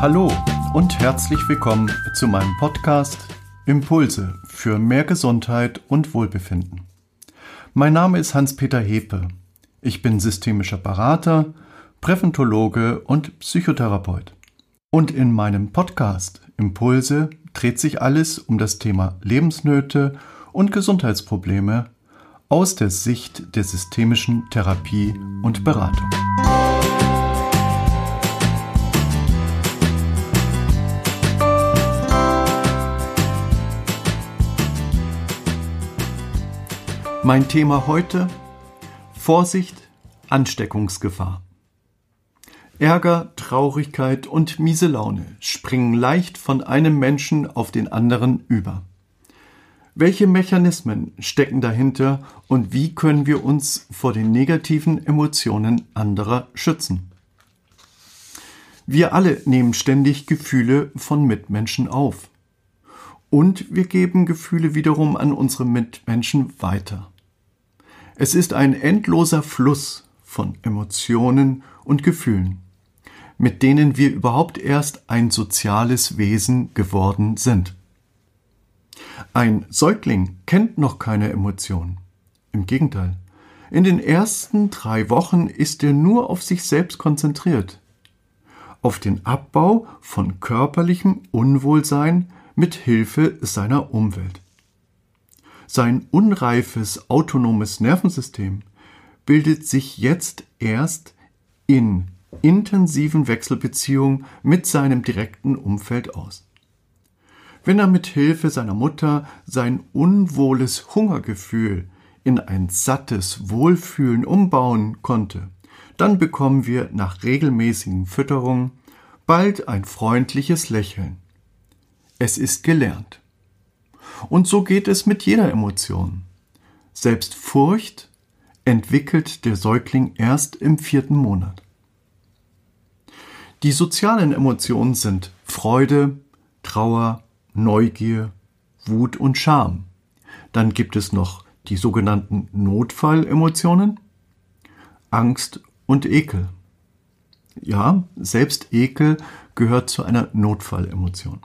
Hallo und herzlich willkommen zu meinem Podcast Impulse für mehr Gesundheit und Wohlbefinden. Mein Name ist Hans-Peter Hepe. Ich bin systemischer Berater, Präventologe und Psychotherapeut. Und in meinem Podcast Impulse dreht sich alles um das Thema Lebensnöte und Gesundheitsprobleme aus der Sicht der systemischen Therapie und Beratung. Mein Thema heute Vorsicht, Ansteckungsgefahr. Ärger, Traurigkeit und miese Laune springen leicht von einem Menschen auf den anderen über. Welche Mechanismen stecken dahinter und wie können wir uns vor den negativen Emotionen anderer schützen? Wir alle nehmen ständig Gefühle von Mitmenschen auf. Und wir geben Gefühle wiederum an unsere Mitmenschen weiter. Es ist ein endloser Fluss von Emotionen und Gefühlen, mit denen wir überhaupt erst ein soziales Wesen geworden sind. Ein Säugling kennt noch keine Emotionen. Im Gegenteil. In den ersten drei Wochen ist er nur auf sich selbst konzentriert. Auf den Abbau von körperlichem Unwohlsein mit Hilfe seiner Umwelt. Sein unreifes autonomes Nervensystem bildet sich jetzt erst in intensiven Wechselbeziehungen mit seinem direkten Umfeld aus. Wenn er mit Hilfe seiner Mutter sein unwohles Hungergefühl in ein sattes Wohlfühlen umbauen konnte, dann bekommen wir nach regelmäßigen Fütterungen bald ein freundliches Lächeln. Es ist gelernt. Und so geht es mit jeder Emotion. Selbst Furcht entwickelt der Säugling erst im vierten Monat. Die sozialen Emotionen sind Freude, Trauer, Neugier, Wut und Scham. Dann gibt es noch die sogenannten Notfallemotionen, Angst und Ekel. Ja, selbst Ekel gehört zu einer Notfallemotion.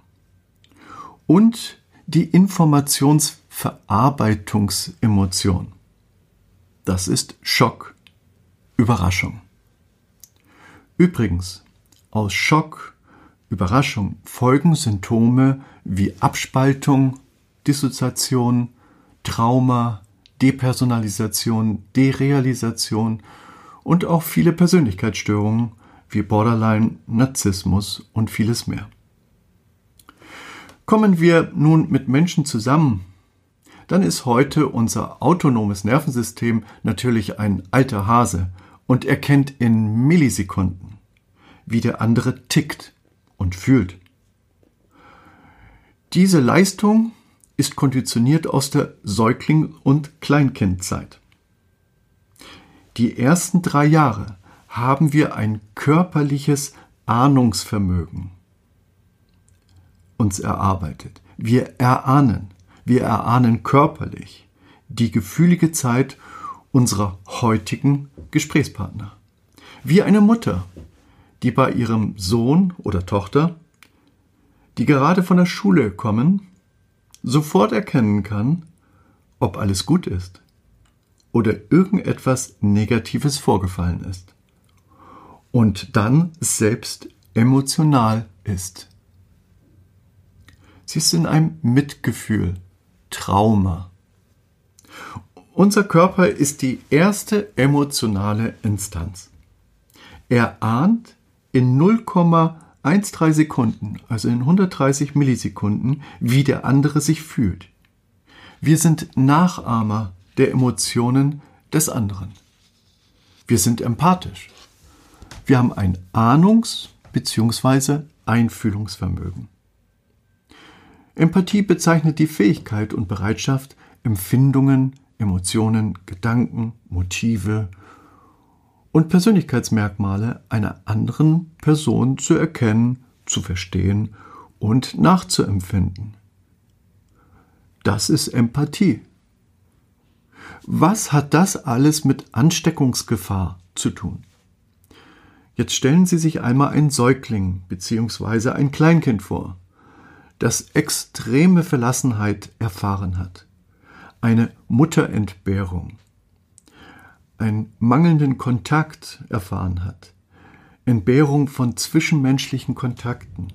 Und die Informationsverarbeitungsemotion. Das ist Schock, Überraschung. Übrigens, aus Schock, Überraschung folgen Symptome wie Abspaltung, Dissoziation, Trauma, Depersonalisation, Derealisation und auch viele Persönlichkeitsstörungen wie Borderline, Narzissmus und vieles mehr. Kommen wir nun mit Menschen zusammen, dann ist heute unser autonomes Nervensystem natürlich ein alter Hase und erkennt in Millisekunden, wie der andere tickt und fühlt. Diese Leistung ist konditioniert aus der Säugling- und Kleinkindzeit. Die ersten drei Jahre haben wir ein körperliches Ahnungsvermögen uns erarbeitet. Wir erahnen, wir erahnen körperlich die gefühlige Zeit unserer heutigen Gesprächspartner. Wie eine Mutter, die bei ihrem Sohn oder Tochter, die gerade von der Schule kommen, sofort erkennen kann, ob alles gut ist oder irgendetwas Negatives vorgefallen ist und dann selbst emotional ist. Sie ist in einem Mitgefühl, Trauma. Unser Körper ist die erste emotionale Instanz. Er ahnt in 0,13 Sekunden, also in 130 Millisekunden, wie der andere sich fühlt. Wir sind Nachahmer der Emotionen des anderen. Wir sind empathisch. Wir haben ein Ahnungs- bzw. Einfühlungsvermögen. Empathie bezeichnet die Fähigkeit und Bereitschaft, Empfindungen, Emotionen, Gedanken, Motive und Persönlichkeitsmerkmale einer anderen Person zu erkennen, zu verstehen und nachzuempfinden. Das ist Empathie. Was hat das alles mit Ansteckungsgefahr zu tun? Jetzt stellen Sie sich einmal ein Säugling bzw. ein Kleinkind vor, das extreme Verlassenheit erfahren hat, eine Mutterentbehrung, einen mangelnden Kontakt erfahren hat, Entbehrung von zwischenmenschlichen Kontakten,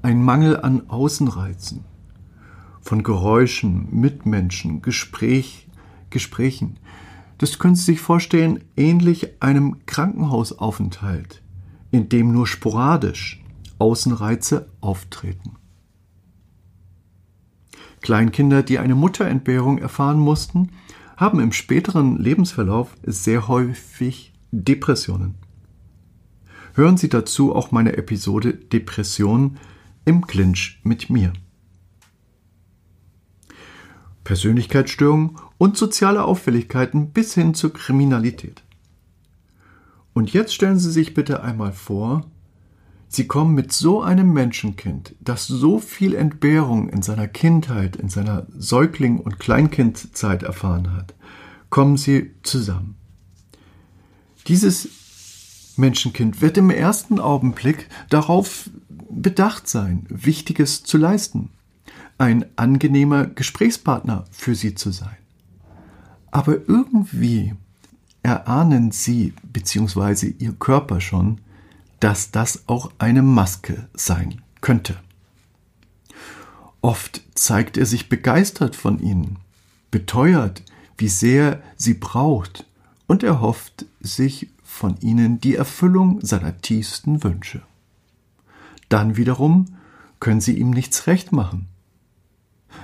ein Mangel an Außenreizen, von Geräuschen, Mitmenschen, Gespräch, Gesprächen, das können Sie sich vorstellen, ähnlich einem Krankenhausaufenthalt, in dem nur sporadisch Außenreize auftreten. Kleinkinder, die eine Mutterentbehrung erfahren mussten, haben im späteren Lebensverlauf sehr häufig Depressionen. Hören Sie dazu auch meine Episode Depression im Clinch mit mir. Persönlichkeitsstörungen und soziale Auffälligkeiten bis hin zur Kriminalität. Und jetzt stellen Sie sich bitte einmal vor, Sie kommen mit so einem Menschenkind, das so viel Entbehrung in seiner Kindheit, in seiner Säugling- und Kleinkindzeit erfahren hat, kommen Sie zusammen. Dieses Menschenkind wird im ersten Augenblick darauf bedacht sein, Wichtiges zu leisten, ein angenehmer Gesprächspartner für Sie zu sein. Aber irgendwie erahnen sie bzw. ihr Körper schon, dass das auch eine Maske sein könnte. Oft zeigt er sich begeistert von ihnen, beteuert, wie sehr sie braucht und erhofft sich von ihnen die Erfüllung seiner tiefsten Wünsche. Dann wiederum können sie ihm nichts recht machen.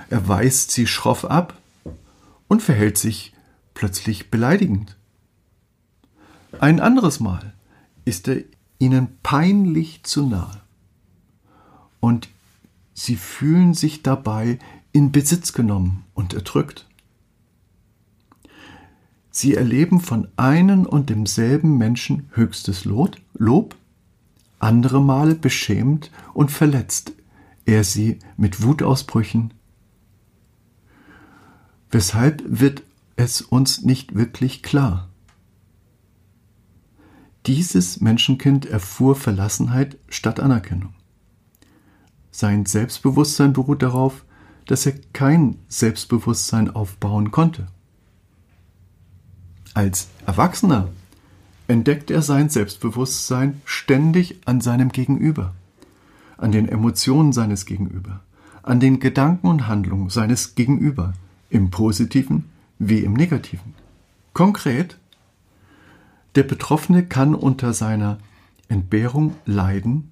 Er weist sie schroff ab und verhält sich plötzlich beleidigend. Ein anderes Mal ist er ihnen peinlich zu nahe. Und sie fühlen sich dabei in Besitz genommen und erdrückt. Sie erleben von einem und demselben Menschen höchstes Lob, andere Male beschämt und verletzt er sie mit Wutausbrüchen. Weshalb wird es uns nicht wirklich klar. Dieses Menschenkind erfuhr Verlassenheit statt Anerkennung. Sein Selbstbewusstsein beruht darauf, dass er kein Selbstbewusstsein aufbauen konnte. Als Erwachsener entdeckt er sein Selbstbewusstsein ständig an seinem Gegenüber, an den Emotionen seines Gegenüber, an den Gedanken und Handlungen seines Gegenüber, im positiven wie im negativen. Konkret, der Betroffene kann unter seiner Entbehrung leiden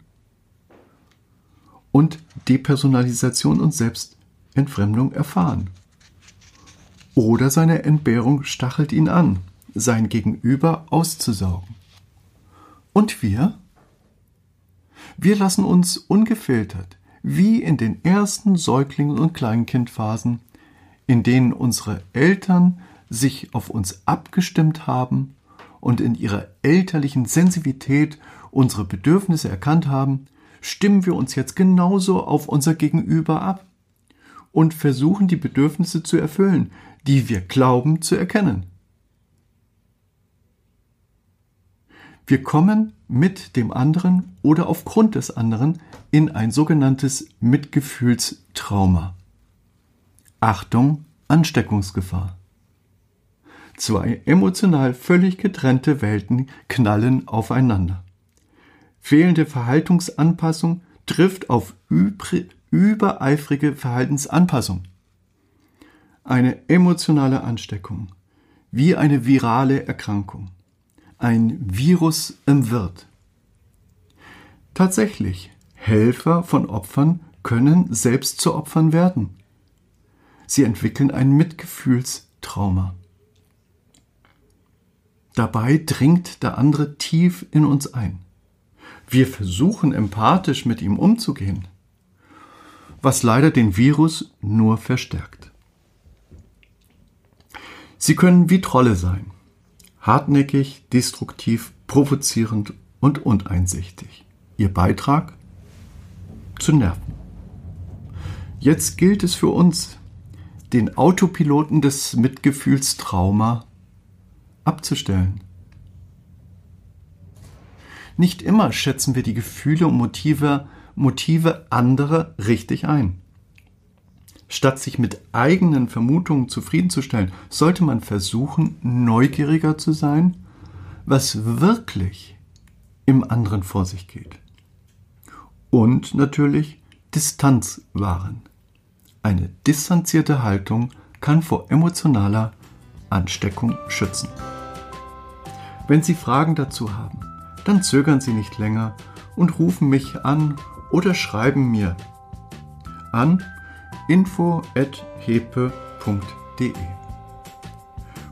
und Depersonalisation und Selbstentfremdung erfahren. Oder seine Entbehrung stachelt ihn an, sein Gegenüber auszusaugen. Und wir? Wir lassen uns ungefiltert, wie in den ersten Säuglingen und Kleinkindphasen, in denen unsere Eltern sich auf uns abgestimmt haben und in ihrer elterlichen Sensitivität unsere Bedürfnisse erkannt haben, stimmen wir uns jetzt genauso auf unser Gegenüber ab und versuchen die Bedürfnisse zu erfüllen, die wir glauben zu erkennen. Wir kommen mit dem anderen oder aufgrund des anderen in ein sogenanntes Mitgefühlstrauma. Achtung, Ansteckungsgefahr. Zwei emotional völlig getrennte Welten knallen aufeinander. Fehlende Verhaltensanpassung trifft auf übereifrige Verhaltensanpassung. Eine emotionale Ansteckung, wie eine virale Erkrankung. Ein Virus im Wirt. Tatsächlich, Helfer von Opfern können selbst zu Opfern werden. Sie entwickeln ein Mitgefühlstrauma. Dabei dringt der andere tief in uns ein. Wir versuchen empathisch mit ihm umzugehen, was leider den Virus nur verstärkt. Sie können wie Trolle sein, hartnäckig, destruktiv, provozierend und uneinsichtig. Ihr Beitrag? Zu nerven. Jetzt gilt es für uns, den Autopiloten des Mitgefühlstrauma abzustellen. Nicht immer schätzen wir die Gefühle und Motive, Motive anderer richtig ein. Statt sich mit eigenen Vermutungen zufriedenzustellen, sollte man versuchen, neugieriger zu sein, was wirklich im anderen vor sich geht. Und natürlich Distanz wahren. Eine distanzierte Haltung kann vor emotionaler Ansteckung schützen. Wenn Sie Fragen dazu haben, dann zögern Sie nicht länger und rufen mich an oder schreiben mir an info.hepe.de.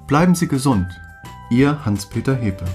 Bleiben Sie gesund, Ihr Hans-Peter Hepe.